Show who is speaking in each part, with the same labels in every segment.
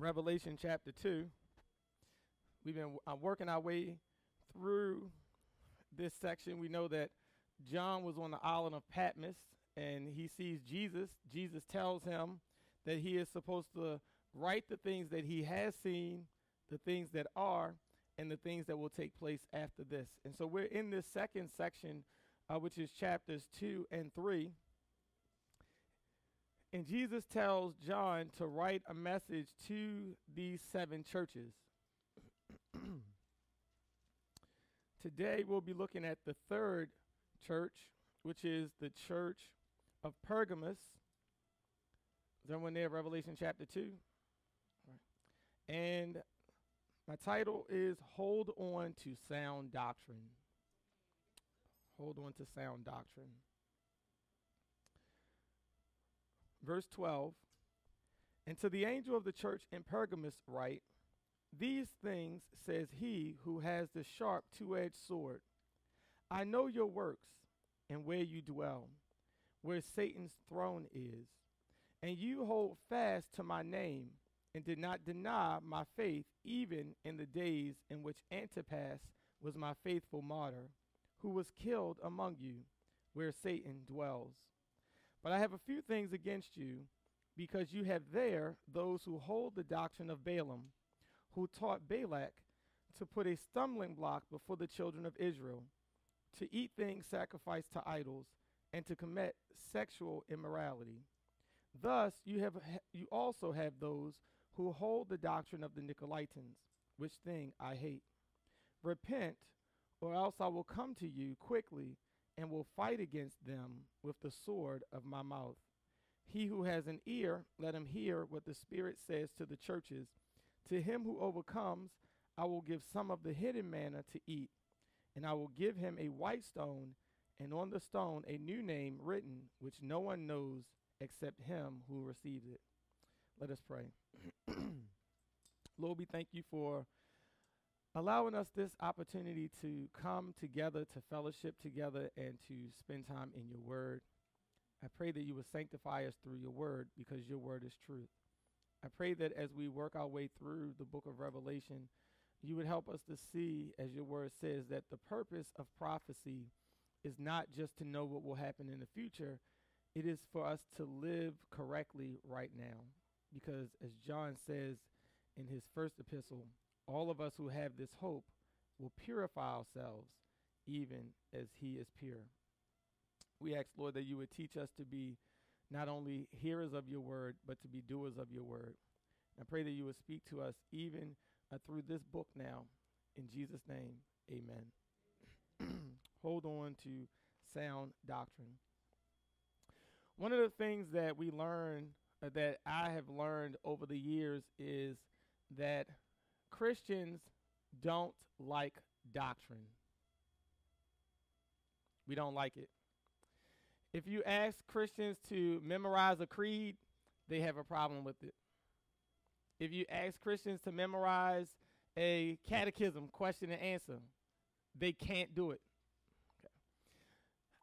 Speaker 1: Revelation chapter 2. We've been uh, working our way through this section. We know that John was on the island of Patmos and he sees Jesus. Jesus tells him that he is supposed to write the things that he has seen, the things that are, and the things that will take place after this. And so we're in this second section, uh, which is chapters 2 and 3. And Jesus tells John to write a message to these seven churches. Today we'll be looking at the third church, which is the church of Pergamos. Is everyone there? Revelation chapter 2. Right. And my title is Hold On to Sound Doctrine. Hold on to sound doctrine. Verse 12 And to the angel of the church in Pergamos write, These things says he who has the sharp two edged sword. I know your works and where you dwell, where Satan's throne is. And you hold fast to my name and did not deny my faith, even in the days in which Antipas was my faithful martyr, who was killed among you, where Satan dwells. But I have a few things against you, because you have there those who hold the doctrine of Balaam, who taught Balak to put a stumbling block before the children of Israel, to eat things sacrificed to idols, and to commit sexual immorality. Thus you have you also have those who hold the doctrine of the Nicolaitans, which thing I hate. Repent, or else I will come to you quickly and will fight against them with the sword of my mouth. He who has an ear, let him hear what the Spirit says to the churches. To him who overcomes, I will give some of the hidden manna to eat, and I will give him a white stone, and on the stone a new name written, which no one knows except him who receives it. Let us pray. Lord, we thank you for allowing us this opportunity to come together, to fellowship together, and to spend time in your word. I pray that you will sanctify us through your word because your word is truth. I pray that as we work our way through the book of Revelation, you would help us to see, as your word says, that the purpose of prophecy is not just to know what will happen in the future, it is for us to live correctly right now. Because as John says in his first epistle, all of us who have this hope will purify ourselves even as he is pure. We ask, Lord, that you would teach us to be not only hearers of your word, but to be doers of your word. I pray that you would speak to us even uh, through this book now. In Jesus' name, amen. Hold on to sound doctrine. One of the things that we learn, uh, that I have learned over the years, is that Christians don't like doctrine. We don't like it. If you ask Christians to memorize a creed, they have a problem with it. If you ask Christians to memorize a catechism, question and answer, they can't do it. Okay.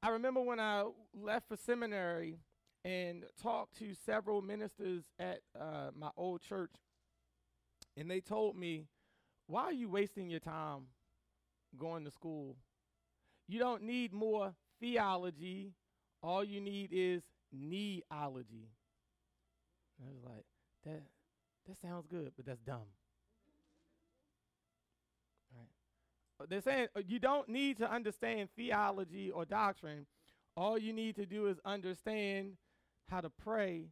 Speaker 1: I remember when I left for seminary and talked to several ministers at uh, my old church and they told me, why are you wasting your time going to school? You don't need more theology. All you need is kneeology. I was like, that that sounds good, but that's dumb. Right. They're saying uh, you don't need to understand theology or doctrine. All you need to do is understand how to pray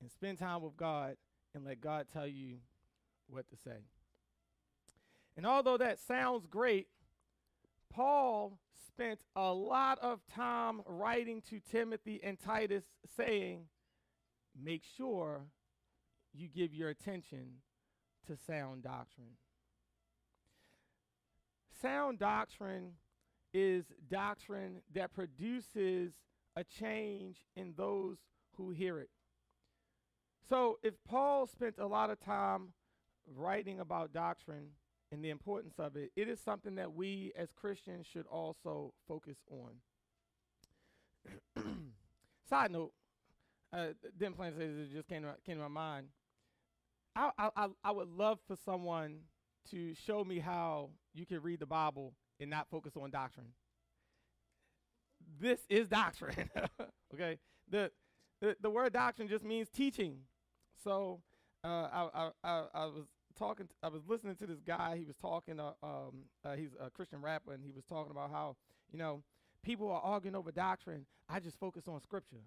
Speaker 1: and spend time with God and let God tell you what to say. And although that sounds great, Paul spent a lot of time writing to Timothy and Titus saying, make sure you give your attention to sound doctrine. Sound doctrine is doctrine that produces a change in those who hear it. So if Paul spent a lot of time writing about doctrine and the importance of it, it is something that we as Christians should also focus on. Side note, uh, didn't plan to say this, it just came to, came to my mind. I, I I would love for someone to show me how you can read the Bible and not focus on doctrine. This is doctrine. okay? The, the the word doctrine just means teaching. So uh, I, I, I I was talking. I was listening to this guy. He was talking. Uh, um, uh, he's a Christian rapper, and he was talking about how you know people are arguing over doctrine. I just focus on scripture.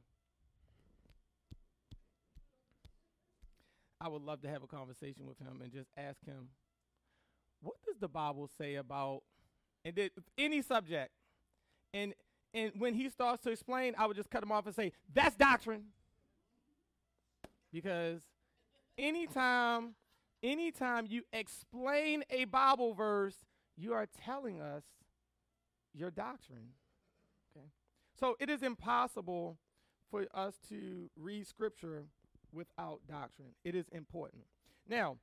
Speaker 1: I would love to have a conversation with him and just ask him, what does the Bible say about and any subject? And and when he starts to explain, I would just cut him off and say, that's doctrine. Because anytime anytime you explain a Bible verse, you are telling us your doctrine. Okay? So it is impossible for us to read scripture without doctrine. It is important. Now,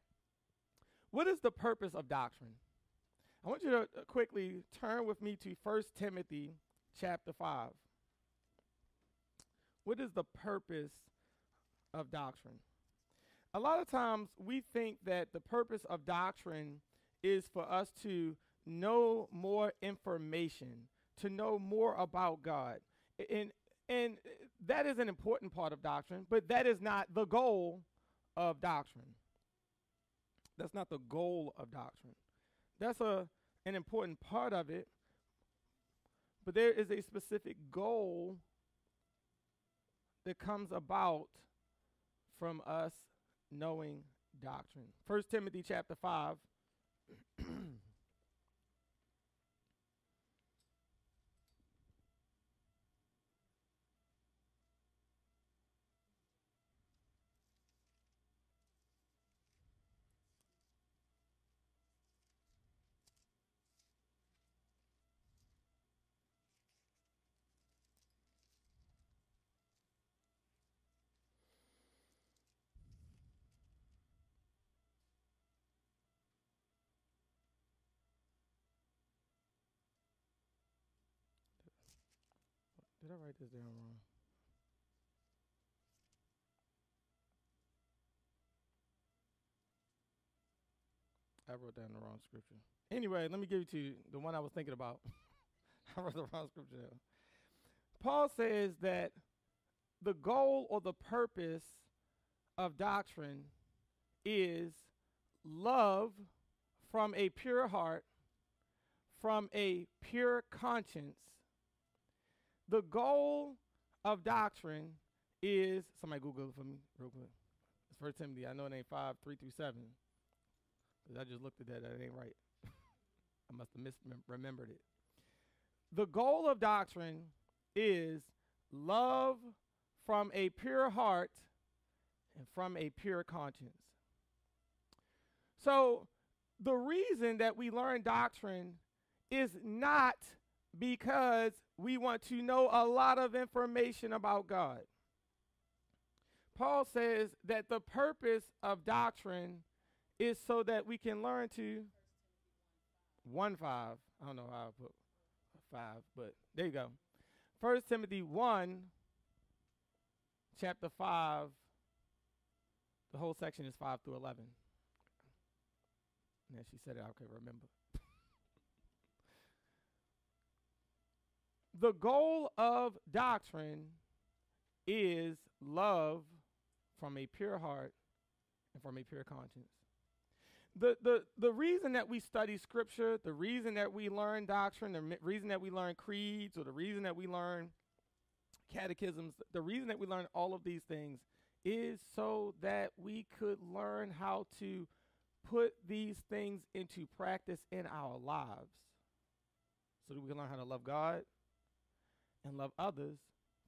Speaker 1: what is the purpose of doctrine? I want you to uh, quickly turn with me to 1 Timothy chapter 5. What is the purpose of doctrine? A lot of times we think that the purpose of doctrine is for us to know more information, to know more about God. And and that is an important part of doctrine, but that is not the goal of doctrine. That's not the goal of doctrine. That's a an important part of it, but there is a specific goal that comes about from us knowing doctrine. First Timothy chapter 5 Did I write this down wrong? I wrote down the wrong scripture. Anyway, let me give it to you the one I was thinking about. I wrote the wrong scripture down. Paul says that the goal or the purpose of doctrine is love from a pure heart, from a pure conscience. The goal of doctrine is somebody Google it for me real quick. It's First Timothy. I know it ain't five three through seven. 'Cause I just looked at that. That ain't right. I must have misremembered it. The goal of doctrine is love from a pure heart and from a pure conscience. So, the reason that we learn doctrine is not because we want to know a lot of information about God. Paul says that the purpose of doctrine is so that we can learn to one five. I don't know how I put five, but there you go. First Timothy one, chapter five. The whole section is five through eleven. And she said it, I can remember. The goal of doctrine is love from a pure heart and from a pure conscience. The, the, the reason that we study scripture, the reason that we learn doctrine, the reason that we learn creeds, or the reason that we learn catechisms, the reason that we learn all of these things is so that we could learn how to put these things into practice in our lives. So that we can learn how to love God and love others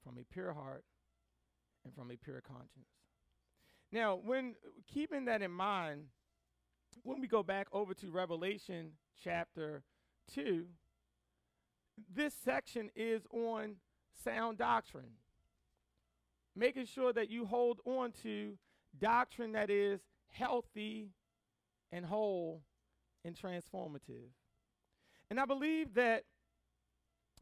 Speaker 1: from a pure heart and from a pure conscience. Now, when keeping that in mind, when we go back over to Revelation chapter 2, this section is on sound doctrine. Making sure that you hold on to doctrine that is healthy and whole and transformative. And I believe that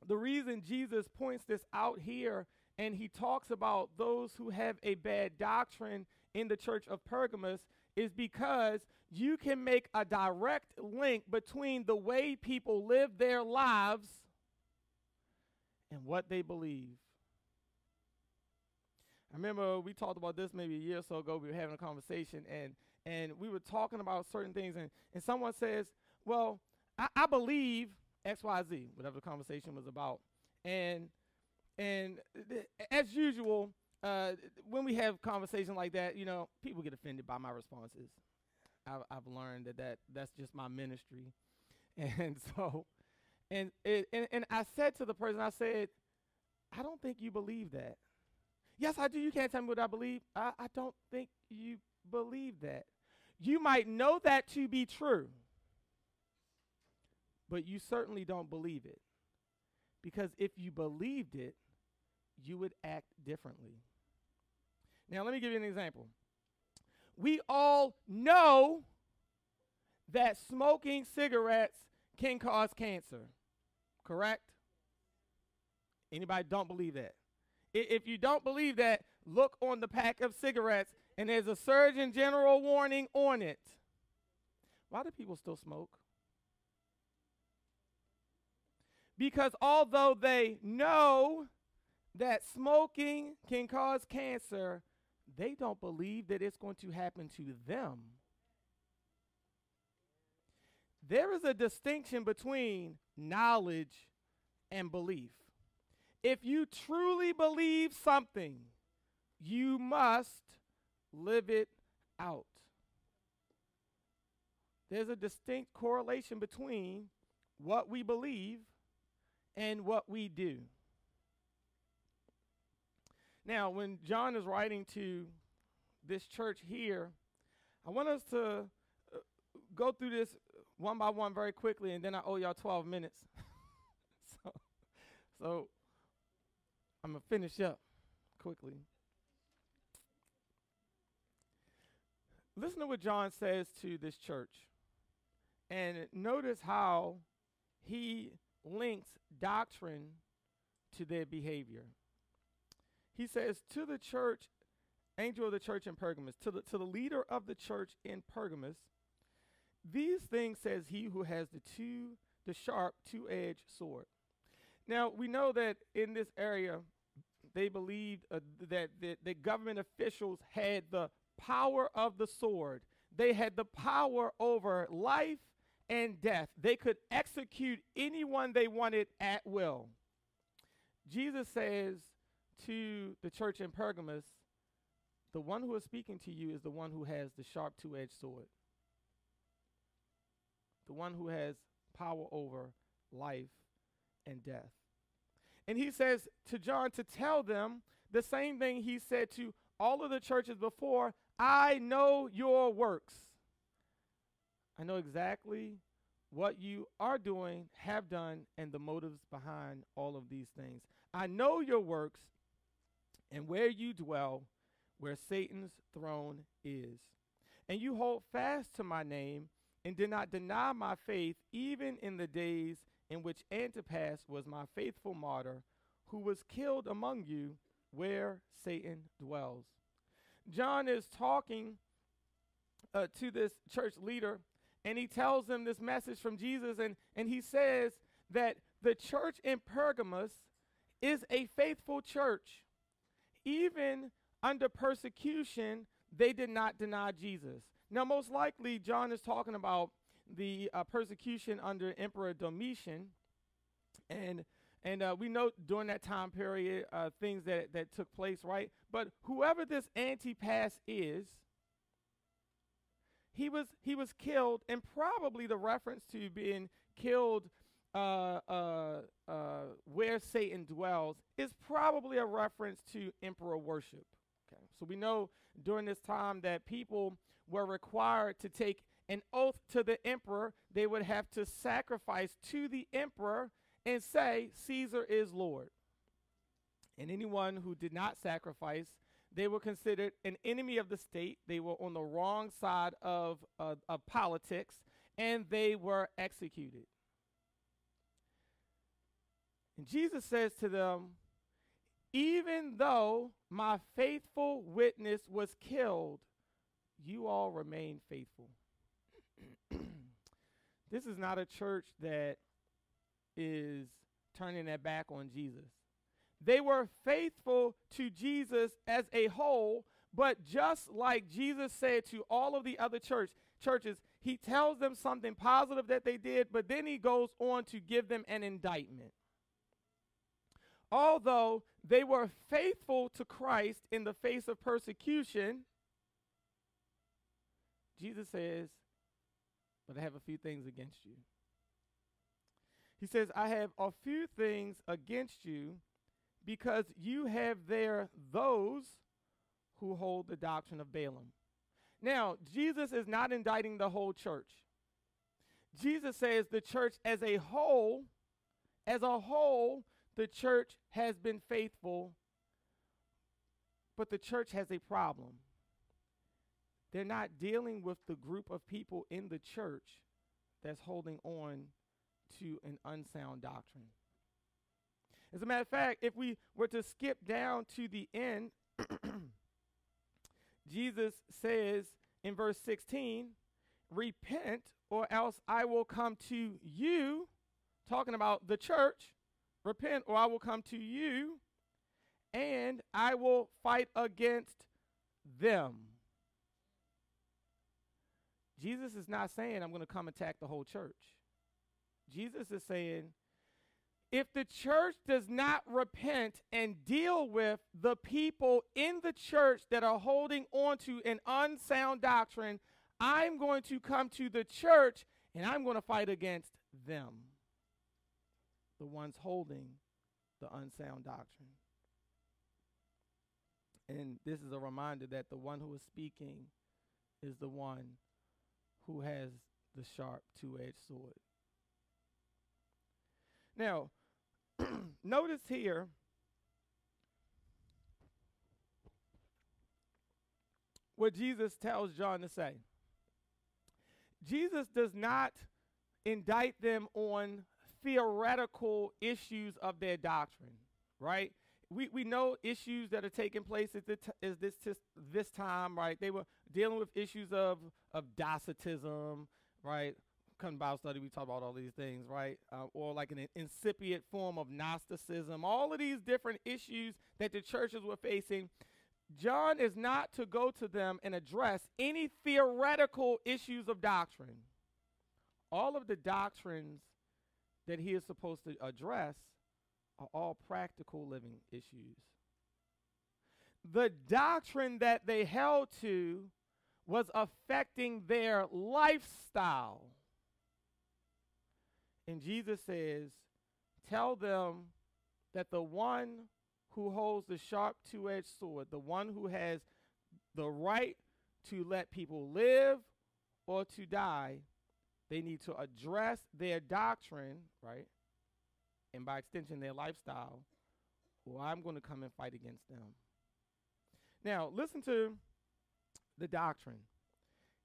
Speaker 1: the reason Jesus points this out here and he talks about those who have a bad doctrine in the church of Pergamos is because you can make a direct link between the way people live their lives and what they believe. I remember we talked about this maybe a year or so ago. We were having a conversation and and we were talking about certain things and, and someone says, Well, I, I believe XYZ, whatever the conversation was about. And and th- as usual, uh, when we have conversations like that, you know, people get offended by my responses. I've, I've learned that, that that's just my ministry. And so, and, it, and, and I said to the person, I said, I don't think you believe that. Yes, I do. You can't tell me what I believe. I, I don't think you believe that. You might know that to be true, but you certainly don't believe it. Because if you believed it, you would act differently. Now, let me give you an example. We all know that smoking cigarettes can cause cancer, correct? Anybody don't believe that? If you don't believe that, look on the pack of cigarettes and there's a Surgeon General warning on it. Why do people still smoke? Because although they know that smoking can cause cancer, they don't believe that it's going to happen to them. There is a distinction between knowledge and belief. If you truly believe something, you must live it out. There's a distinct correlation between what we believe and what we do. Now, when John is writing to this church here, I want us to uh, go through this one by one very quickly, and then I owe y'all 12 minutes. so, so I'm going to finish up quickly. Listen to what John says to this church, and notice how he links doctrine to their behavior he says to the church, angel of the church in Pergamos, to the, to the leader of the church in Pergamos, these things says he who has the two, the sharp two-edged sword. Now we know that in this area, they believed uh, that the government officials had the power of the sword. They had the power over life and death. They could execute anyone they wanted at will. Jesus says to the church in Pergamos, the one who is speaking to you is the one who has the sharp two edged sword, the one who has power over life and death. And he says to John to tell them the same thing he said to all of the churches before I know your works. I know exactly what you are doing, have done, and the motives behind all of these things. I know your works and where you dwell, where Satan's throne is. And you hold fast to my name and did not deny my faith, even in the days in which Antipas was my faithful martyr, who was killed among you where Satan dwells. John is talking uh, to this church leader, and he tells them this message from Jesus, and, and he says that the church in Pergamos is a faithful church even under persecution, they did not deny Jesus. Now, most likely, John is talking about the uh, persecution under Emperor Domitian, and and uh, we know during that time period uh, things that that took place, right? But whoever this Antipas is, he was he was killed, and probably the reference to being killed uh, uh, uh, where Satan dwells is probably a reference to emperor worship. Okay, so we know during this time that people were required to take an oath to the emperor. They would have to sacrifice to the emperor and say, Caesar is Lord. And anyone who did not sacrifice, they were considered an enemy of the state. They were on the wrong side of, uh, of politics, and they were executed. And Jesus says to them, even though my faithful witness was killed, you all remain faithful. this is not a church that is turning their back on Jesus. They were faithful to Jesus as a whole, but just like Jesus said to all of the other church churches, he tells them something positive that they did, but then he goes on to give them an indictment. Although they were faithful to Christ in the face of persecution, Jesus says, But I have a few things against you. He says, I have a few things against you because you have there those who hold the doctrine of Balaam. Now, Jesus is not indicting the whole church. Jesus says the church as a whole, as a whole, the church has been faithful, but the church has a problem. They're not dealing with the group of people in the church that's holding on to an unsound doctrine. As a matter of fact, if we were to skip down to the end, Jesus says in verse 16, Repent, or else I will come to you, talking about the church. Repent, or I will come to you, and I will fight against them. Jesus is not saying I'm going to come attack the whole church. Jesus is saying, if the church does not repent and deal with the people in the church that are holding on to an unsound doctrine, I'm going to come to the church and I'm going to fight against them, the ones holding the unsound doctrine. And this is a reminder that the one who is speaking is the one who has the sharp two edged sword. Now, notice here what Jesus tells John to say. Jesus does not indict them on theoretical issues of their doctrine, right? We, we know issues that are taking place at this, this, this time, right? They were dealing with issues of, of Docetism, right? Bible study, we talk about all these things, right? Uh, or like an incipient form of Gnosticism, all of these different issues that the churches were facing. John is not to go to them and address any theoretical issues of doctrine. All of the doctrines that he is supposed to address are all practical living issues. The doctrine that they held to was affecting their lifestyle. And Jesus says, Tell them that the one who holds the sharp two edged sword, the one who has the right to let people live or to die, they need to address their doctrine, right? And by extension, their lifestyle, or I'm going to come and fight against them. Now, listen to the doctrine.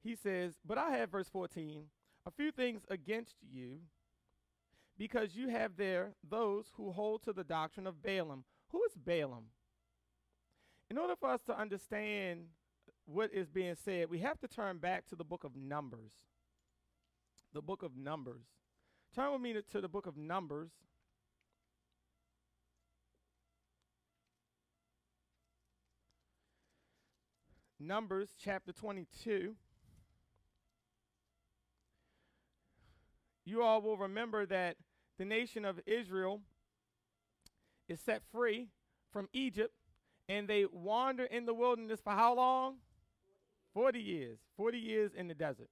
Speaker 1: He says, But I have, verse 14, a few things against you because you have there those who hold to the doctrine of Balaam. Who is Balaam? In order for us to understand what is being said, we have to turn back to the book of Numbers. The book of Numbers. Turn with me to, the book of Numbers. Numbers chapter 22. You all will remember that the nation of Israel is set free from Egypt and they wander in the wilderness for how long? 40 years. 40 years in the desert.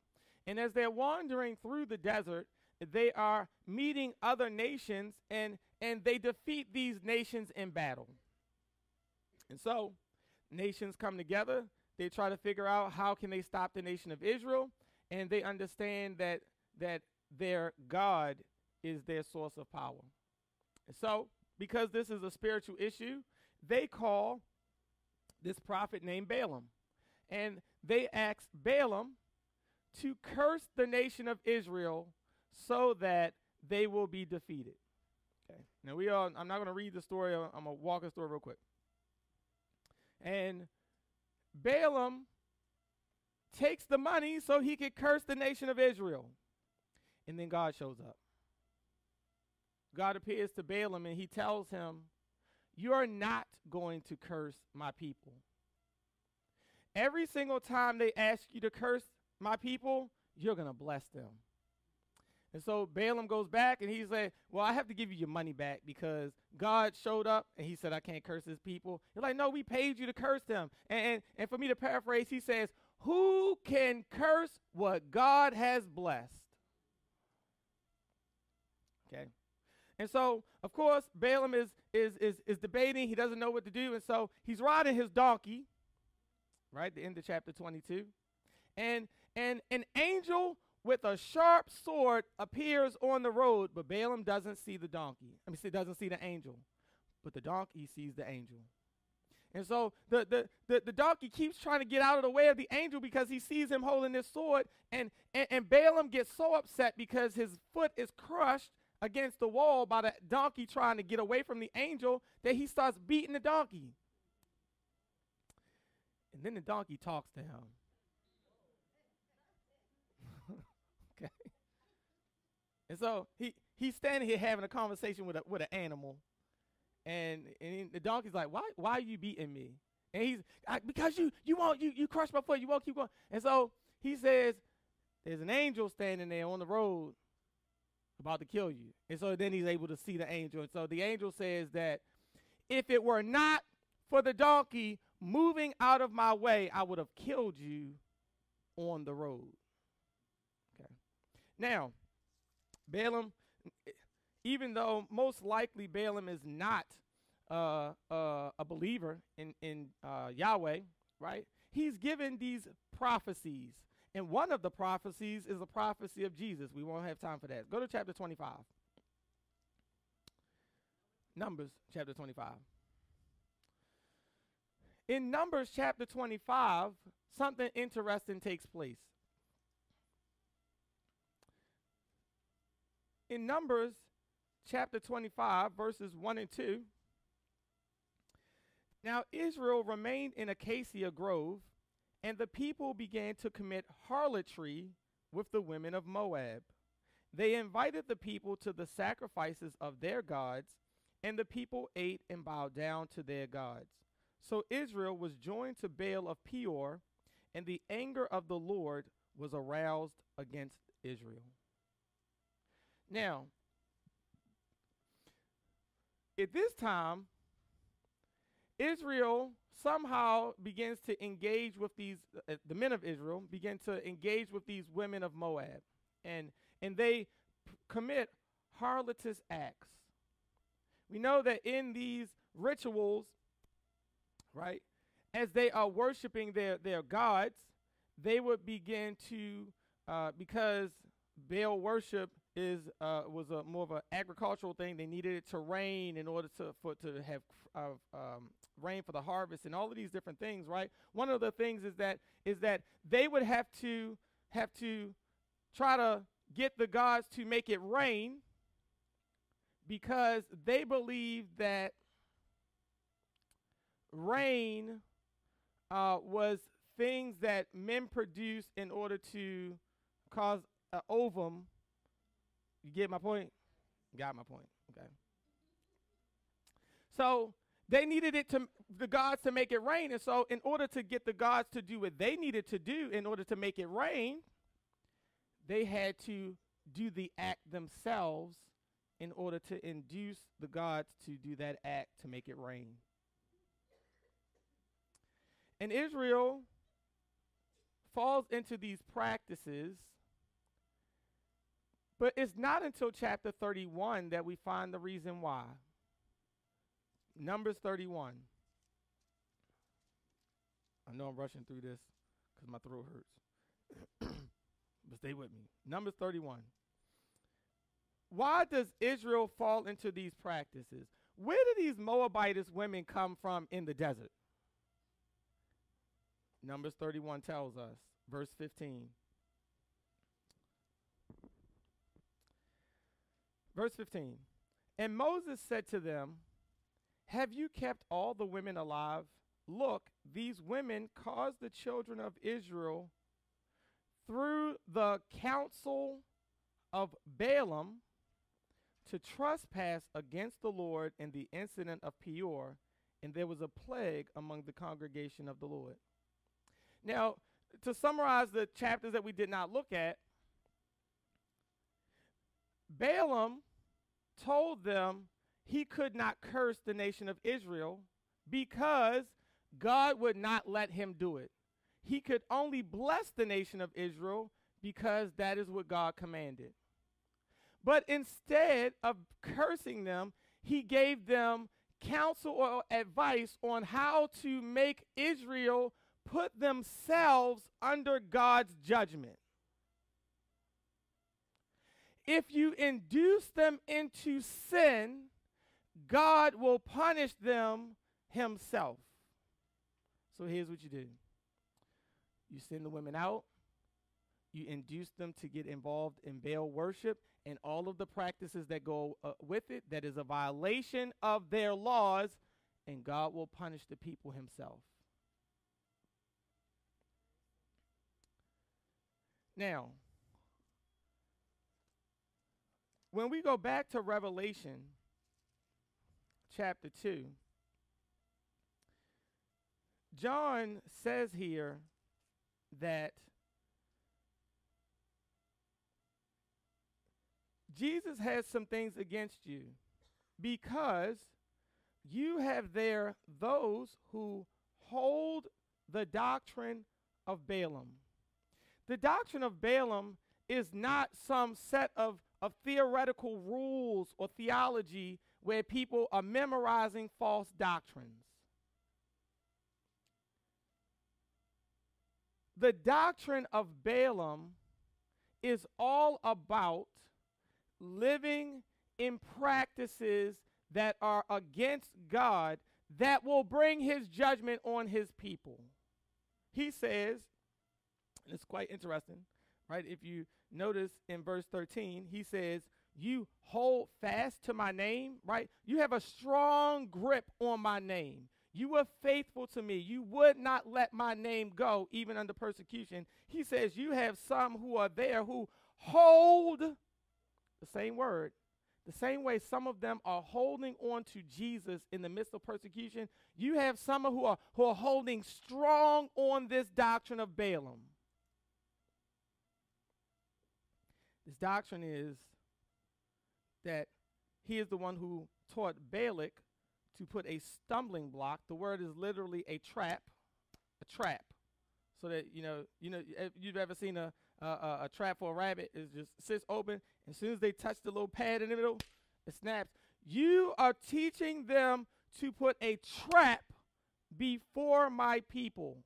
Speaker 1: And as they're wandering through the desert, they are meeting other nations and and they defeat these nations in battle. And so, nations come together, they try to figure out how can they stop the nation of Israel, and they understand that that their God is their source of power. So, because this is a spiritual issue, they call this prophet named Balaam. And they ask Balaam to curse the nation of Israel so that they will be defeated. Okay. Now we all I'm not going to read the story. I'm going to walk us through real quick. And Balaam takes the money so he could curse the nation of Israel. And then God shows up. God appears to Balaam and he tells him, You're not going to curse my people. Every single time they ask you to curse my people, you're going to bless them. And so Balaam goes back and he's like, Well, I have to give you your money back because God showed up and he said, I can't curse his people. You're like, No, we paid you to curse them. And, and, and for me to paraphrase, he says, Who can curse what God has blessed? Okay. And so, of course, Balaam is, is, is, is debating. He doesn't know what to do. And so he's riding his donkey, right? The end of chapter 22. And, and an angel with a sharp sword appears on the road, but Balaam doesn't see the donkey. I mean, he doesn't see the angel, but the donkey sees the angel. And so the, the, the, the, donkey keeps trying to get out of the way of the angel because he sees him holding this sword. And, and, and Balaam gets so upset because his foot is crushed against the wall by the donkey trying to get away from the angel that he starts beating the donkey. And then the donkey talks to him. Okay. And so he he's standing here having a conversation with a with an animal, and and the donkey's like, why why are you beating me? And he's because you you won't you you crush my foot, you won't keep going. And so he says, there's an angel standing there on the road about to kill you. And so then he's able to see the angel. And so the angel says that if it were not for the donkey moving out of my way, I would have killed you on the road. Okay. Now, Balaam, even though most likely Balaam is not uh, uh, a believer in, in uh, Yahweh, right? He's given these prophecies. And one of the prophecies is a prophecy of Jesus. We won't have time for that. Go to chapter 25. Numbers chapter 25. In Numbers chapter 25, something interesting takes place. in Numbers chapter 25, verses 1 and 2, now Israel remained in Acacia Grove, and the people began to commit harlotry with the women of Moab. They invited the people to the sacrifices of their gods, and the people ate and bowed down to their gods. So Israel was joined to Baal of Peor, and the anger of the Lord was aroused against Israel. Now, at this time, Israel somehow begins to engage with these, uh, the men of Israel begin to engage with these women of Moab. And, and they p- commit harlotous acts. We know that in these rituals, right, as they are worshiping their, their gods, they would begin to, uh, because Baal worship is uh, was a more of an agricultural thing. They needed it to rain in order to for to have uh, um, rain for the harvest and all of these different things. Right. One of the things is that is that they would have to have to try to get the gods to make it rain because they believed that rain uh, was things that men produce in order to cause an ovum you get my point? Got my point. Okay. So they needed it to the gods to make it rain. And so in order to get the gods to do what they needed to do in order to make it rain, they had to do the act themselves in order to induce the gods to do that act to make it rain. And Israel falls into these practices but it's not until chapter 31 that we find the reason why. Numbers 31. I know I'm rushing through this because my throat hurts. but stay with me. Numbers 31. Why does Israel fall into these practices? Where do these Moabitess women come from in the desert? Numbers 31 tells us, verse 15. Verse 15 And Moses said to them, Have you kept all the women alive Look, these women caused the children of Israel through the counsel of Balaam to trespass against the Lord in the incident of Peor, and there was a plague among the congregation of the Lord. Now, to summarize the chapters that we did not look at, Balaam told them he could not curse the nation of Israel because God would not let him do it. He could only bless the nation of Israel because that is what God commanded. But instead of cursing them, he gave them counsel or advice on how to make Israel put themselves under God's judgment. If you induce them into sin, God will punish them himself. So here's what you do you send the women out, you induce them to get involved in Baal worship and all of the practices that go uh, with it, that is a violation of their laws, and God will punish the people himself. Now, when we go back to Revelation chapter 2, John says here that Jesus has some things against you because you have there those who hold the doctrine of Balaam. The doctrine of Balaam is not some set of, of theoretical rules or theology where people are memorizing false doctrines. The doctrine of Balaam is all about living in practices that are against God that will bring his judgment on his people. He says, and it's quite interesting, right? If you notice in verse 13, he says, You hold fast to my name, right? You have a strong grip on my name. You were faithful to me. You would not let my name go, even under persecution. He says, You have some who are there who hold the same word, the same way some of them are holding on to Jesus in the midst of persecution. You have some who are, who are holding strong on this doctrine of Balaam. This doctrine is that he is the one who taught Balak to put a stumbling block. The word is literally a trap, a trap. So that you know, you know, if you've ever seen a a, a, a trap for a rabbit, it just sits open. As soon as they touch the little pad in the middle, it snaps. You are teaching them to put a trap before my people,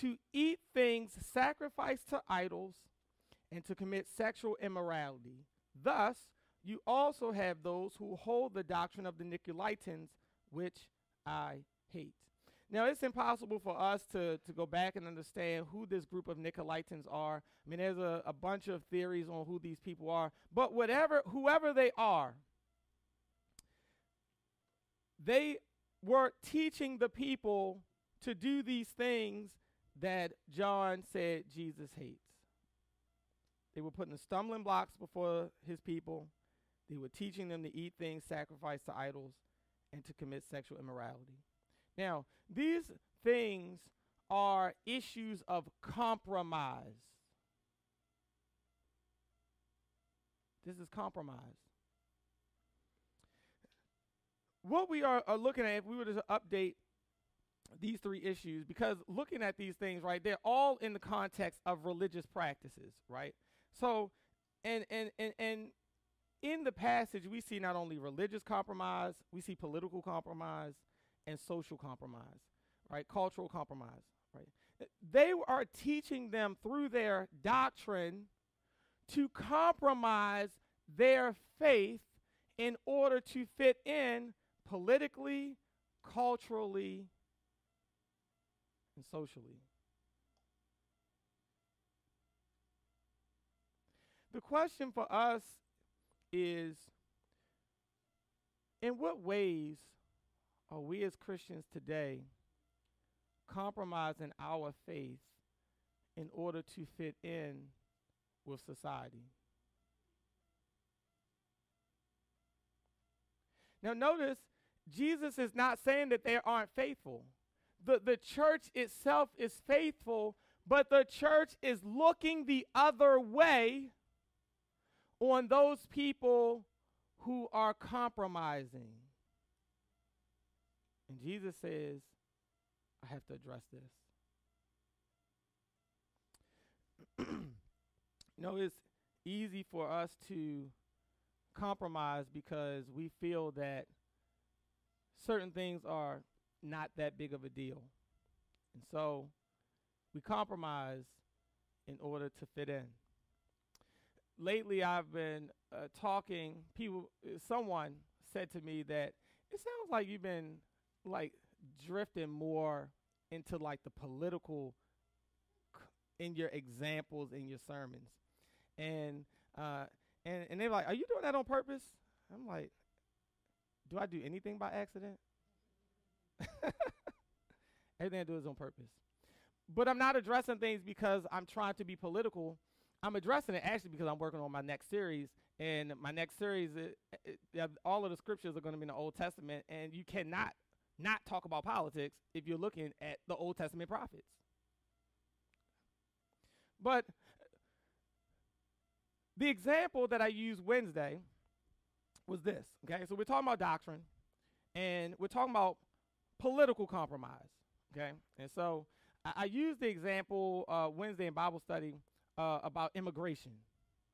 Speaker 1: to eat things sacrificed to idols, and to commit sexual immorality. Thus, you also have those who hold the doctrine of the Nicolaitans, which I hate. Now, it's impossible for us to, to go back and understand who this group of Nicolaitans are. I mean, there's a, a bunch of theories on who these people are. But whatever, whoever they are, they were teaching the people to do these things that John said Jesus hates. They were putting stumbling blocks before his people. They were teaching them to eat things sacrificed to idols and to commit sexual immorality. Now, these things are issues of compromise. This is compromise. What we are, are looking at, if we were to update these three issues, because looking at these things, right, they're all in the context of religious practices, right? So, and and and and in the passage, we see not only religious compromise, we see political compromise and social compromise, right? Cultural compromise, right? They are teaching them through their doctrine to compromise their faith in order to fit in politically, culturally, and socially. The question for us is in what ways are we as Christians today compromising our faith in order to fit in with society. Now, notice Jesus is not saying that they aren't faithful. The, the church itself is faithful, but the church is looking the other way on those people who are compromising. And Jesus says, I have to address this. you know, it's easy for us to compromise because we feel that certain things are not that big of a deal. And so we compromise in order to fit in. Lately, I've been uh, talking, people, someone said to me that it sounds like you've been like drifting more into like the political in your examples in your sermons. And uh and and they're like, "Are you doing that on purpose?" I'm like, "Do I do anything by accident?" Everything I do is on purpose. But I'm not addressing things because I'm trying to be political. I'm addressing it actually because I'm working on my next series. And my next series, it, it, all of the scriptures are going to be in the Old Testament, and you cannot not talk about politics if you're looking at the Old Testament prophets. But the example that I used Wednesday was this. Okay, so we're talking about doctrine, and we're talking about political compromise. Okay, and so I, I used the example uh, Wednesday in Bible study uh, about immigration.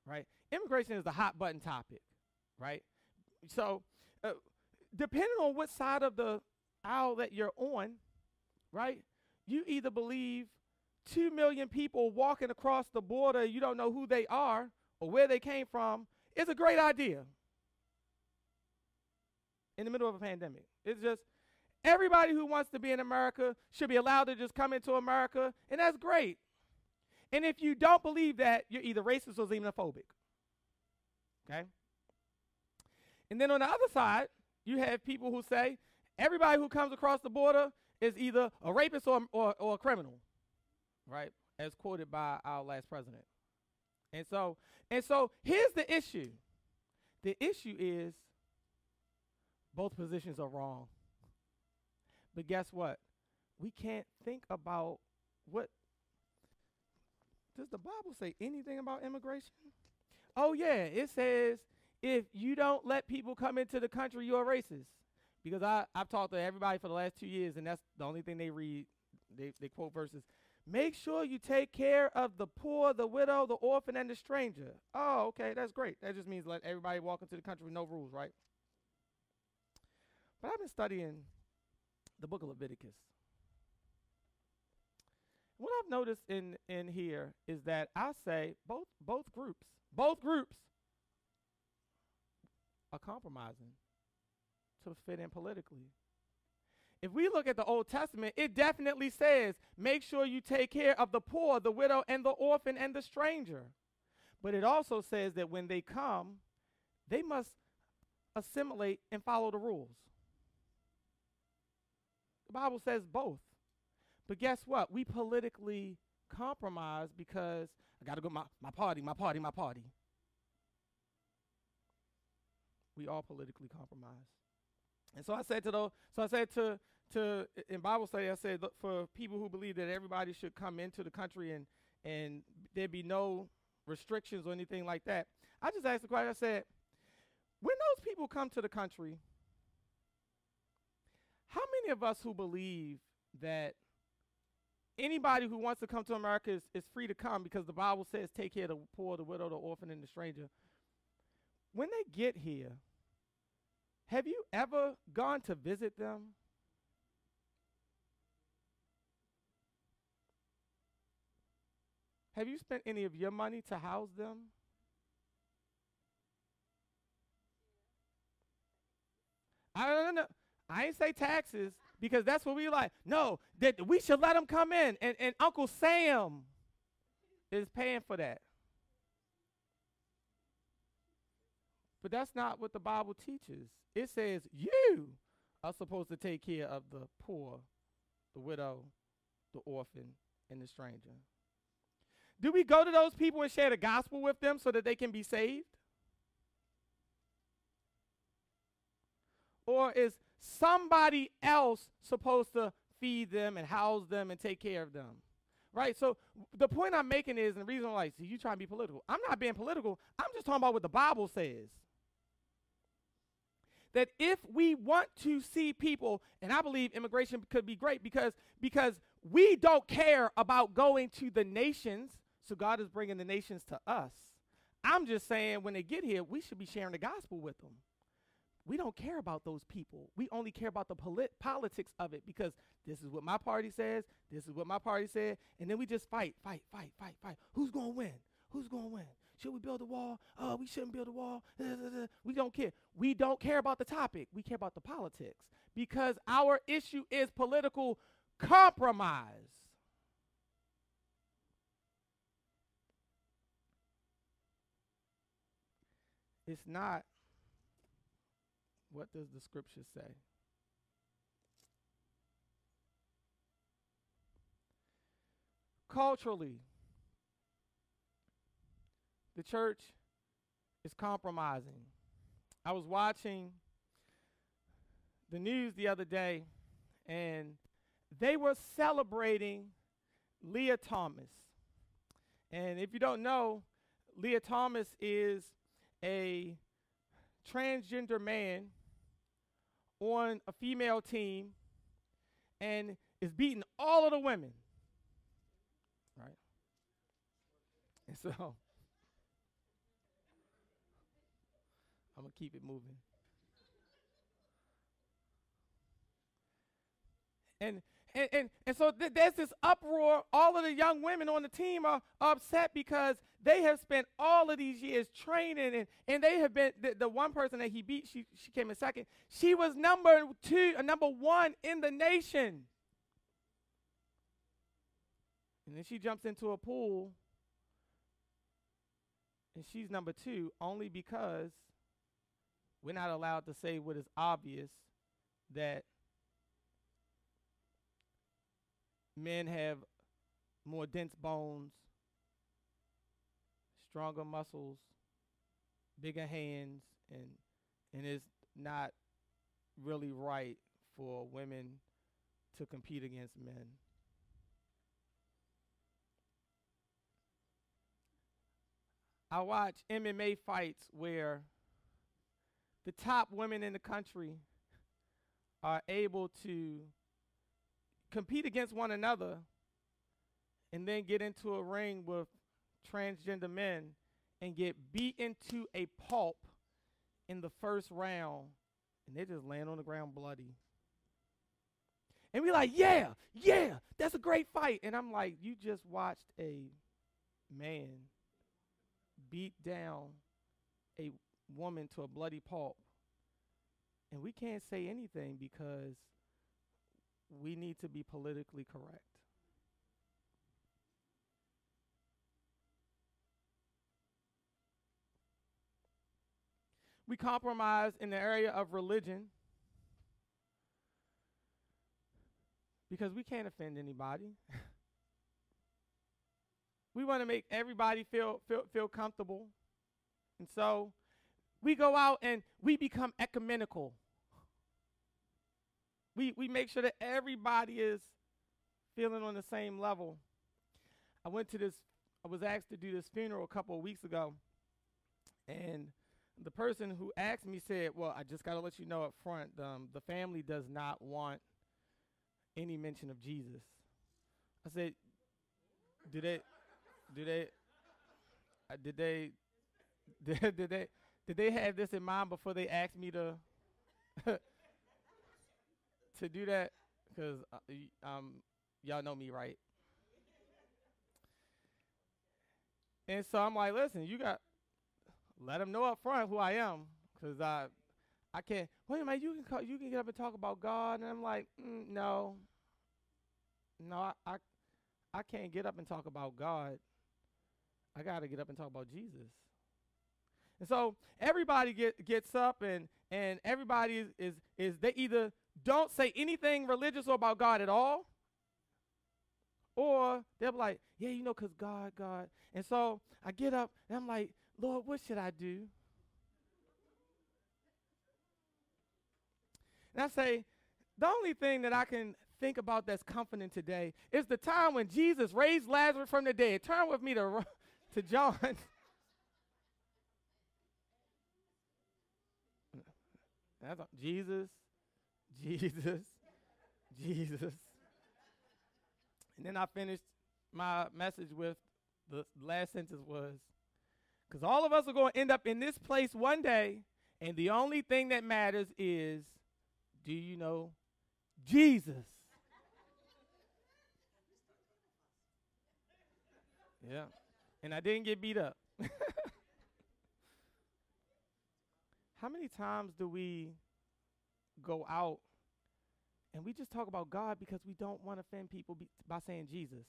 Speaker 1: Right, immigration is the hot button topic. Right, so uh, depending on what side of the aisle that you're on, right, you either believe two million people walking across the border, you don't know who they are or where they came from, is a great idea in the middle of a pandemic. It's just everybody who wants to be in America should be allowed to just come into America, and that's great. And if you don't believe that, you're either racist or xenophobic. Okay? And then on the other side, you have people who say everybody who comes across the border is either a rapist or, or, or a criminal right? As quoted by our last president. And so, and so here's the issue. The issue is both positions are wrong. But guess what? We can't think about what does the Bible say anything about immigration? Oh yeah, it says if you don't let people come into the country, you're racist. Because I, I've talked to everybody for the last two years, and that's the only thing they read. They, they quote verses. Make sure you take care of the poor, the widow, the orphan, and the stranger. Oh, okay, that's great. That just means let everybody walk into the country with no rules, right? But I've been studying the book of Leviticus. What I've noticed in, in here is that I say both both groups, both groups are compromising to fit in politically. If we look at the Old Testament, it definitely says, make sure you take care of the poor, the widow, and the orphan and the stranger. But it also says that when they come, they must assimilate and follow the rules. The Bible says both. But guess what? We politically compromise because I got to go my, my party, my party, my party. We all politically compromise. And so I said to those, so I said to to in Bible study, I said for people who believe that everybody should come into the country and and there be no restrictions or anything like that. I just asked the question. I said, when those people come to the country, how many of us who believe that anybody who wants to come to America is, is free to come because the Bible says take care of the poor, the widow, the orphan, and the stranger? When they get here, have you ever gone to visit them? Have you spent any of your money to house them? I don't know. I ain't say taxes because that's what we like. No, that we should let them come in, and, and Uncle Sam is paying for that. But that's not what the Bible teaches. It says you are supposed to take care of the poor, the widow, the orphan, and the stranger? Do we go to those people and share the gospel with them so that they can be saved? Or is somebody else supposed to feed them and house them and take care of them? Right? So the point I'm making is, and the reason like, see, you trying to be political. I'm not being political. I'm just talking about what the Bible says. That if we want to see people, and I believe immigration could be great because because we don't care about going to the nations, so God is bringing the nations to us. I'm just saying when they get here, we should be sharing the gospel with them. We don't care about those people. We only care about the polit- politics of it because this is what my party says, this is what my party said, and then we just fight, fight, fight, fight, fight. Who's going to win? Who's going to win? Should we build a wall? Oh, we shouldn't build a wall. We don't care. We don't care about the topic. We care about the politics because our issue is political compromise. It's not what does the scripture say? Culturally, the church is compromising. I was watching the news the other day, and they were celebrating Lia Thomas. And if you don't know, Lia Thomas is a transgender man on a female team and is beating all of the women. Right? And so I'm going to keep it moving. And and, and, and so th- there's this uproar. All of the young women on the team are, are upset because they have spent all of these years training, and, and they have been the, the one person that he beat. She she came in second. She was number two, uh, number one in the nation. And then she jumps into a pool, and she's number two only because we're not allowed to say what is obvious that men have more dense bones, stronger muscles, bigger hands, and and it's not really right for women to compete against men. I watch MMA fights where the top women in the country are able to compete against one another and then get into a ring with transgender men and get beaten to a pulp in the first round and they just land on the ground bloody. And we're like, yeah, yeah, that's a great fight. And I'm like, you just watched a man beat down a woman to a bloody pulp. And we can't say anything because we need to be politically correct. We compromise in the area of religion because we can't offend anybody. we want to make everybody feel, feel feel comfortable. And so we go out and we become ecumenical we, we make sure that everybody is feeling on the same level. I went to this, I was asked to do this funeral a couple of weeks ago, and the person who asked me said, Well, I just got to let you know up front, um, the family does not want any mention of Jesus. I said, Do they, do they, uh, did they, did, did they, did they have this in mind before they asked me to to do that because uh, um, y'all know me, right? And so I'm like, listen, you got let them know up front who I am, cause I I can't. Wait a minute, you can call, you can get up and talk about God, and I'm like, mm, no, no, I, I I can't get up and talk about God. I got to get up and talk about Jesus. And so everybody get, gets up and and everybody is, is is they either don't say anything religious or about God at all, Or they'll be like, yeah, you know, because God, God. And so I get up and I'm like, Lord, what should I do? And I say, the only thing that I can think about that's comforting today is the time when Jesus raised Lazarus from the dead. Turn with me to, to John. That's Jesus, Jesus, Jesus. And then I finished my message with the last sentence was because all of us are going to end up in this place one day, and the only thing that matters is do you know Jesus? yeah. And I didn't get beat up. How many times do we go out and we just talk about God because we don't want to offend people be, by saying Jesus?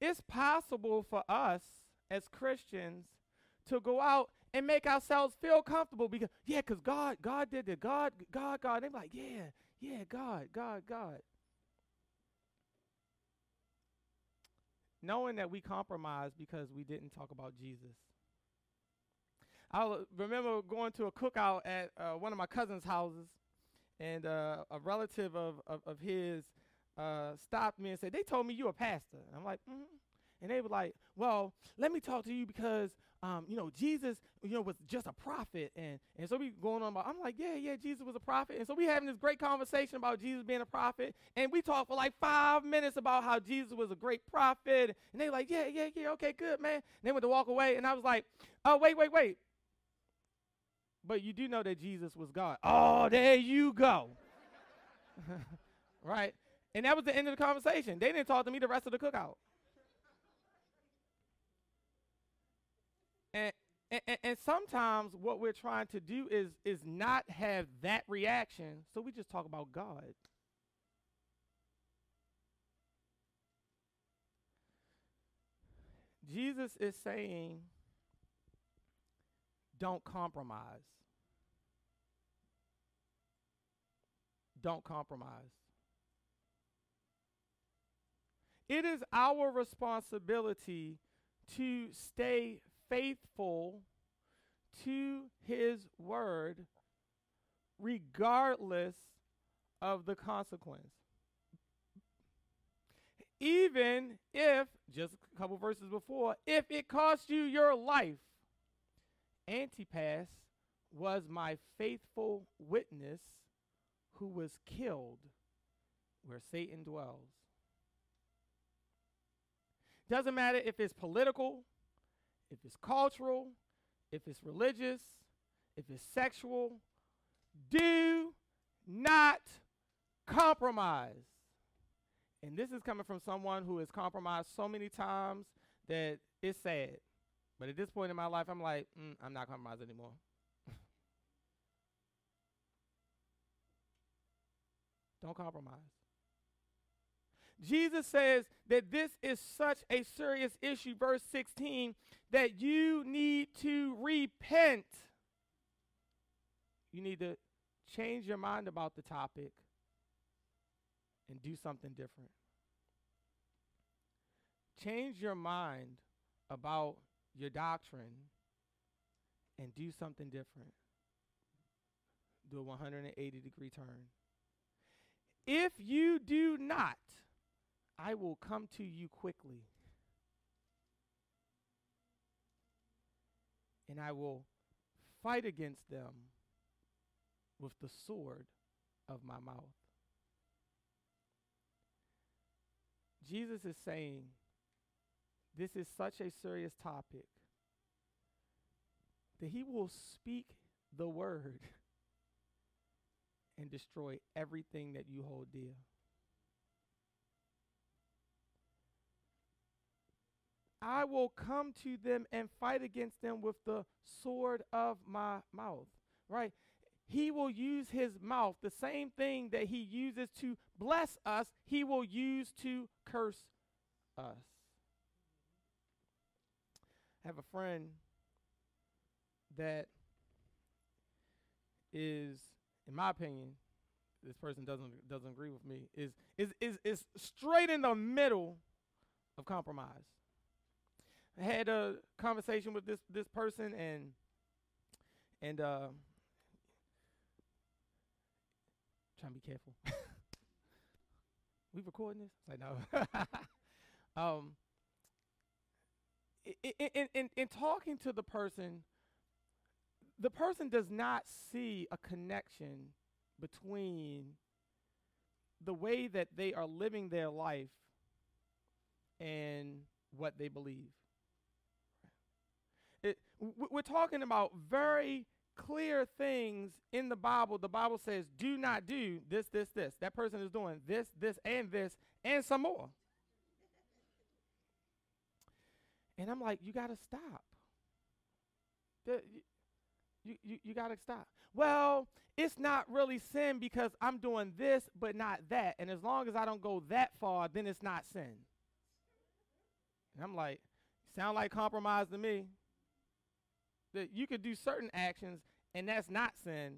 Speaker 1: It's possible for us as Christians to go out and make ourselves feel comfortable because yeah, because God, God did it. God, God, God. They're like, yeah, yeah, God, God, God. knowing that we compromised because we didn't talk about Jesus. I remember going to a cookout at uh, one of my cousin's houses, and uh, a relative of, of, of his uh, stopped me and said, They told me you're a pastor. And I'm like, mm-hmm. And they were like, Well, let me talk to you because um, you know, Jesus, you know, was just a prophet. And, and so we going on about, I'm like, yeah, yeah, Jesus was a prophet. And so we having this great conversation about Jesus being a prophet. And we talked for like five minutes about how Jesus was a great prophet. And they like, yeah, yeah, yeah, okay, good, man. And they went to walk away. And I was like, oh, wait, wait, wait. But you do know that Jesus was God. Oh, there you go. right? And that was the end of the conversation. They didn't talk to me the rest of the cookout. And, and, and sometimes what we're trying to do is is not have that reaction, so we just talk about God. Jesus is saying, don't compromise. Don't compromise. It is our responsibility to stay faithful to his word regardless of the consequence. Even if, just a couple verses before, if it costs you your life, Antipas was my faithful witness who was killed where Satan dwells. Doesn't matter if it's political, if it's cultural, if it's religious, if it's sexual, do not compromise. And this is coming from someone who has compromised so many times that it's sad. But at this point in my life, I'm like, mm, I'm not compromised anymore. Don't compromise. Jesus says that this is such a serious issue, verse 16, that you need to repent. You need to change your mind about the topic and do something different. Change your mind about your doctrine and do something different. Do a 180 degree turn. If you do not, I will come to you quickly. And I will fight against them with the sword of my mouth. Jesus is saying this is such a serious topic that he will speak the word and destroy everything that you hold dear. I will come to them and fight against them with the sword of my mouth. Right? He will use his mouth, the same thing that he uses to bless us, he will use to curse us. I have a friend that is, in my opinion, this person doesn't doesn't agree with me. Is is is is straight in the middle of compromise. Had a conversation with this this person and and uh, trying to be careful. we recording this? It's like no. um, in, in, in, in talking to the person, the person does not see a connection between the way that they are living their life and what they believe. We're talking about very clear things in the Bible. The Bible says, do not do this, this, this. That person is doing this, this, and this, and some more. And I'm like, you got to stop. The, you, you, you got to stop. Well, it's not really sin because I'm doing this, but not that. And as long as I don't go that far, then it's not sin. And I'm like, sound like compromise to me. That you could do certain actions and that's not sin,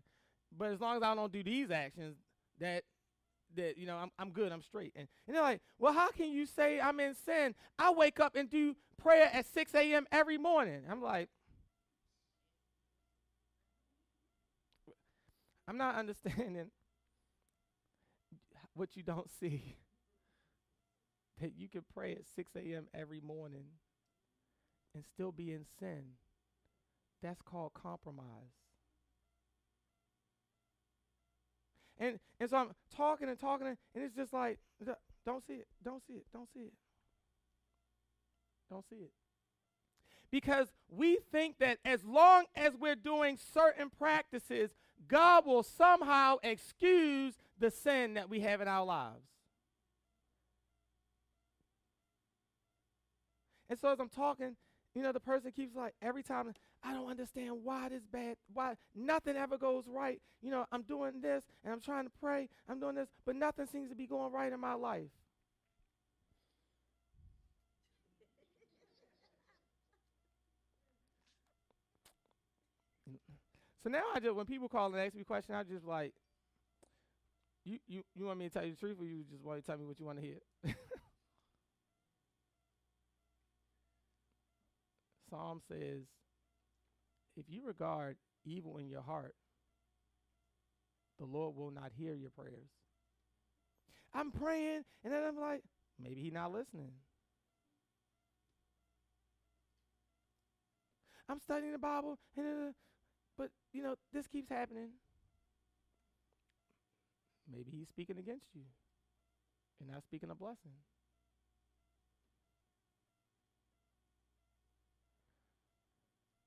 Speaker 1: but as long as I don't do these actions, that that you know I'm I'm good, I'm straight. And, and they're like, well, how can you say I'm in sin? I wake up and do prayer at 6 a.m. every morning. I'm like, I'm not understanding what you don't see. that you can pray at 6 a.m. every morning and still be in sin. That's called compromise. And and so I'm talking and talking, and it's just like, don't see it, don't see it, don't see it. Don't see it. Because we think that as long as we're doing certain practices, God will somehow excuse the sin that we have in our lives. And so as I'm talking, you know, the person keeps like every time I don't understand why this bad, why nothing ever goes right. You know, I'm doing this and I'm trying to pray, I'm doing this, but nothing seems to be going right in my life. So now I just when people call and ask me questions, I just like, you you you want me to tell you the truth, or you just want to tell me what you want to hear? Psalm says, if you regard evil in your heart, the Lord will not hear your prayers. I'm praying, and then I'm like, maybe he's not listening. I'm studying the Bible, and but you know this keeps happening. Maybe he's speaking against you, and not speaking a blessing.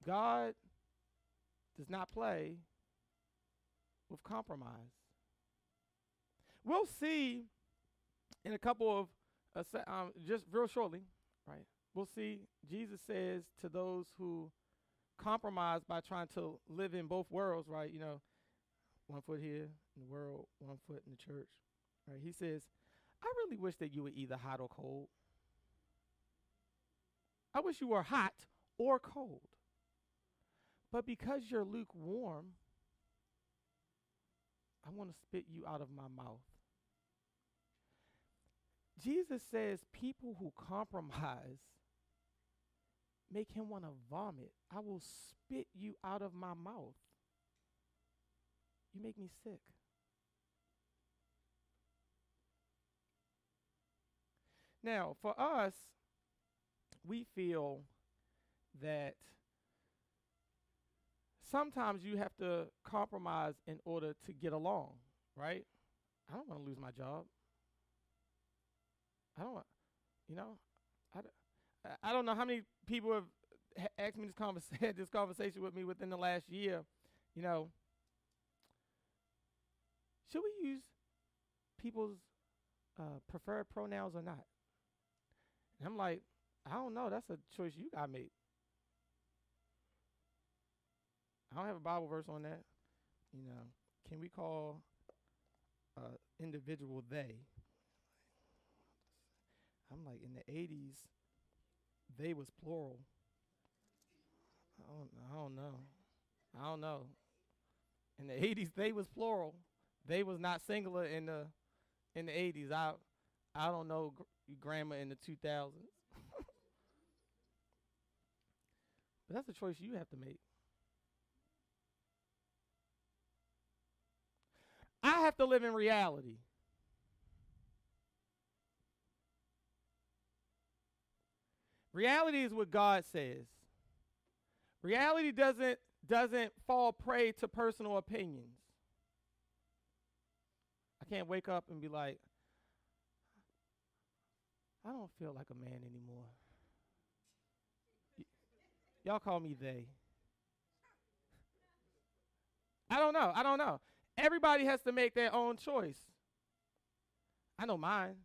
Speaker 1: God does not play with compromise. We'll see in a couple of, uh, um, just real shortly, right? We'll see Jesus says to those who compromise by trying to live in both worlds, right? You know, one foot here in the world, one foot in the church, right? He says, I really wish that you were either hot or cold. I wish you were hot or cold. But because you're lukewarm, I want to spit you out of my mouth. Jesus says people who compromise make him want to vomit. I will spit you out of my mouth. You make me sick. Now, for us, we feel that sometimes you have to compromise in order to get along, right? I don't want to lose my job. I don't want, you know, I, I don't know how many people have asked me this conversation, this conversation with me within the last year. You know, should we use people's uh, preferred pronouns or not? And I'm like, I don't know. That's a choice you got to make. I don't have a Bible verse on that. You know, can we call uh, individual they? I'm like in the 80s, they was plural. I don't, I don't know. I don't know. In the 80s, they was plural. They was not singular in the in the 80s. I I don't know gr- grammar in the 2000s. but that's a choice you have to make. I have to live in reality. Reality is what God says. Reality doesn't doesn't fall prey to personal opinions. I can't wake up and be like, I don't feel like a man anymore. Y'all call me they. I don't know. I don't know. Everybody has to make their own choice. I know mine.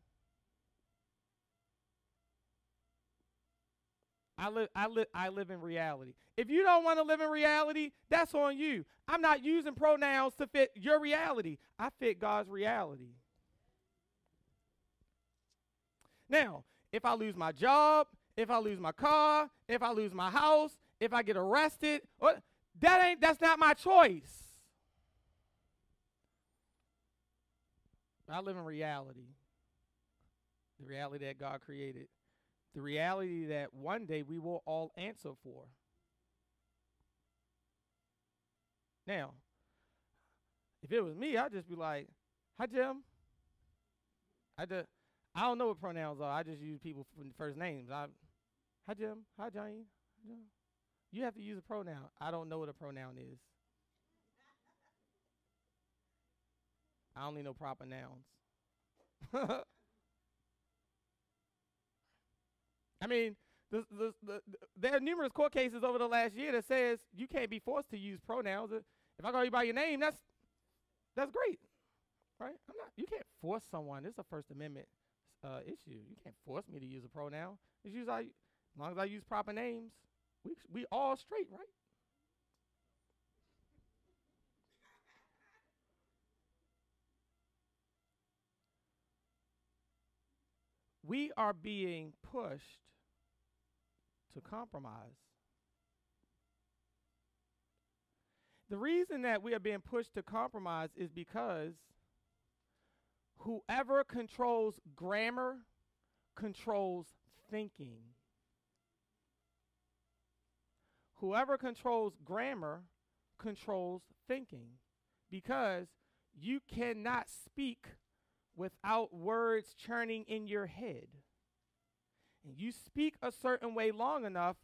Speaker 1: I live I live I live in reality. If you don't want to live in reality, that's on you. I'm not using pronouns to fit your reality. I fit God's reality. Now, if I lose my job, if I lose my car, if I lose my house, if I get arrested, that ain't that's not my choice. I live in reality. The reality that God created the reality that one day we will all answer for. Now, if it was me, I'd just be like, "Hi, Jim." I just, I don't know what pronouns are. I just use people first names. I, "Hi, Jim." "Hi, Johnny." You have to use a pronoun. I don't know what a pronoun is. I only know proper nouns. I mean, the, the, the, there are numerous court cases over the last year that says you can't be forced to use pronouns. If I call you by your name, that's that's great, right? I'm not. You can't force someone. This is a First Amendment uh, issue. You can't force me to use a pronoun. It's use I, as long as I use proper names, we we all straight, right? We are being pushed to compromise. The reason that we are being pushed to compromise is because whoever controls grammar controls thinking. Whoever controls grammar controls thinking because you cannot speak without words churning in your head. And you speak a certain way long enough,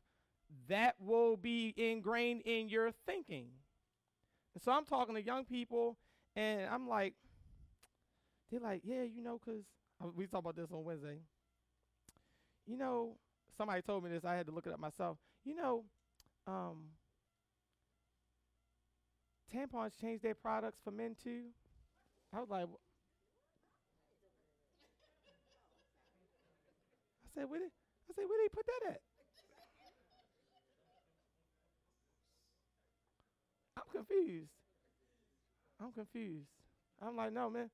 Speaker 1: that will be ingrained in your thinking. And so I'm talking to young people, and I'm like, they're like, yeah, you know, because we talked about this on Wednesday. You know, somebody told me this. I had to look it up myself. You know, um, tampons change their products for men too. I was like, said, where they, I said, where they put that at? I'm confused. I'm confused. I'm like, no, man.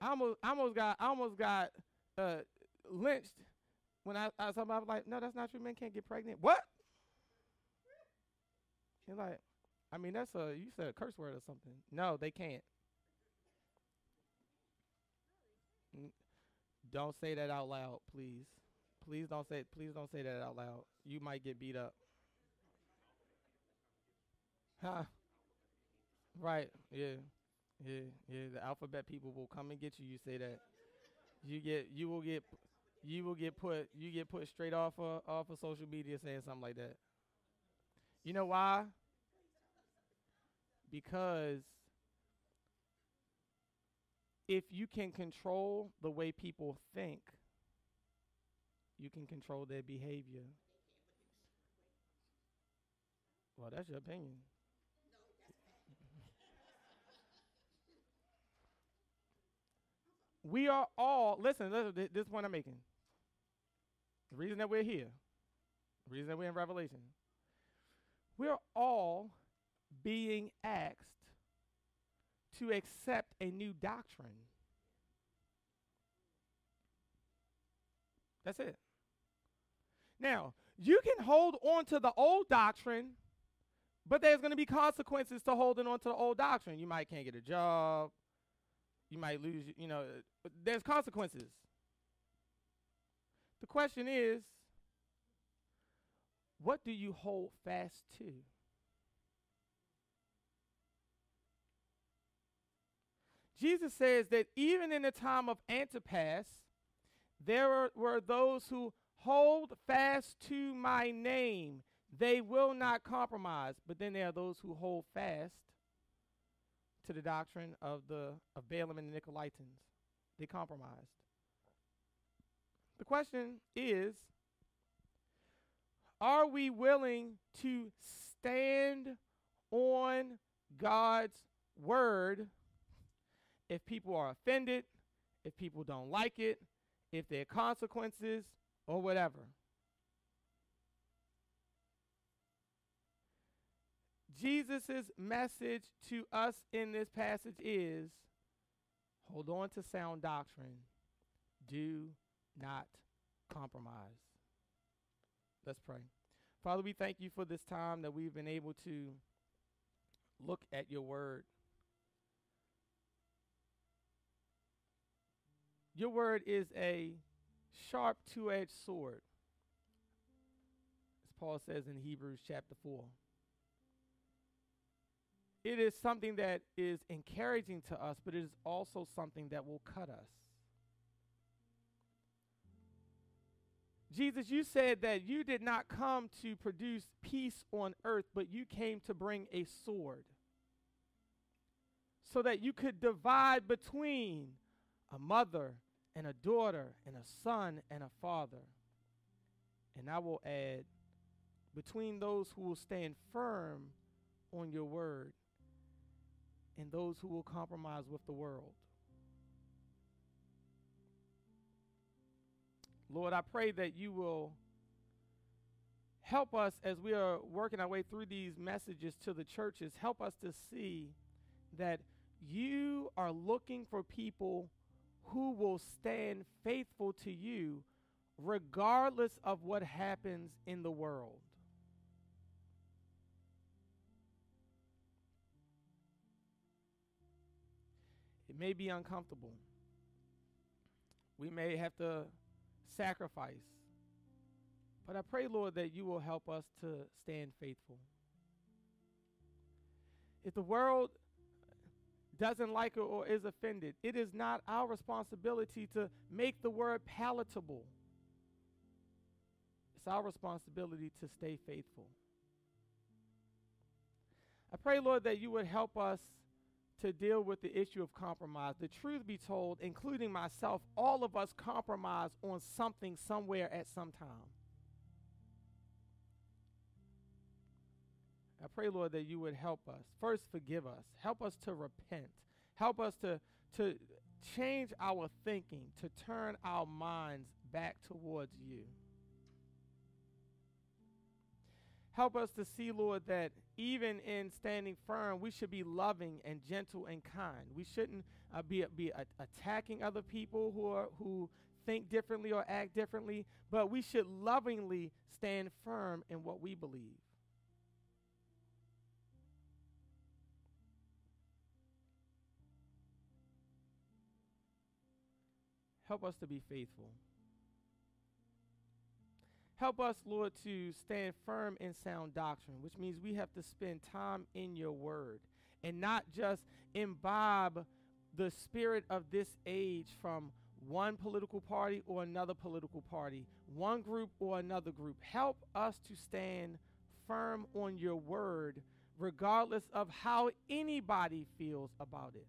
Speaker 1: I almost, I almost got, I almost got uh, lynched when I, I somebody was like, no, that's not true. Men can't get pregnant. What? You're like, I mean, that's a, you said a curse word or something. No, they can't. Don't say that out loud, please. Please don't say please don't say that out loud. You might get beat up. Huh. Right. Yeah. Yeah. Yeah. The alphabet people will come and get you. You say that. You get you will get you will get put you get put straight off of off of social media saying something like that. You know why? Because if you can control the way people think, you can control their behavior. Well, that's your opinion. we are all, listen, listen, this point I'm making. The reason that we're here, the reason that we're in Revelation, we're all being asked to accept a new doctrine. That's it. Now, you can hold on to the old doctrine But there's going to be consequences to holding on to the old doctrine. You might can't get a job. You might lose, you know, there's consequences. The question is, what do you hold fast to? Jesus says that even in the time of Antipas, there were, those who hold fast to my name. They will not compromise. But then there are those who hold fast to the doctrine of the of Balaam and the Nicolaitans. They compromised. The question is are we willing to stand on God's word if people are offended, if people don't like it, if there are consequences, or whatever? Jesus' message to us in this passage is hold on to sound doctrine. Do not compromise. Let's pray. Father, we thank you for this time that we've been able to look at your word. Your word is a sharp two edged sword, as Paul says in Hebrews chapter 4. It is something that is encouraging to us, but it is also something that will cut us. Jesus, you said that you did not come to produce peace on earth, but you came to bring a sword so that you could divide between a mother and a daughter and a son and a father. And I will add, between those who will stand firm on your word and those who will compromise with the world. Lord, I pray that you will help us as we are working our way through these messages to the churches. Help us to see that you are looking for people who will stand faithful to you regardless of what happens in the world. It may be uncomfortable. We may have to sacrifice. But I pray, Lord, that you will help us to stand faithful. If the world doesn't like it or is offended, it is not our responsibility to make the word palatable. It's our responsibility to stay faithful. I pray, Lord, that you would help us to deal with the issue of compromise. The truth be told, including myself, all of us compromise on something somewhere at some time. I pray, Lord, that you would help us. First, forgive us. Help us to repent. Help us to, to change our thinking, to turn our minds back towards you. Help us to see, Lord, that even in standing firm, we should be loving and gentle and kind. We shouldn't uh, be, be attacking other people who, are, who think differently or act differently, but we should lovingly stand firm in what we believe. Help us to be faithful. Help us, Lord, to stand firm in sound doctrine, which means we have to spend time in your word and not just imbibe the spirit of this age from one political party or another political party, one group or another group. Help us to stand firm on your word, regardless of how anybody feels about it.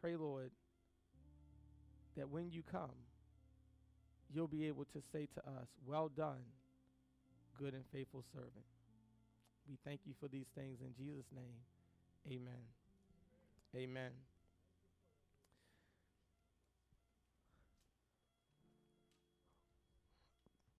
Speaker 1: Pray, Lord, that when you come, you'll be able to say to us, Well done, good and faithful servant. We thank you for these things in Jesus' name. Amen. Amen.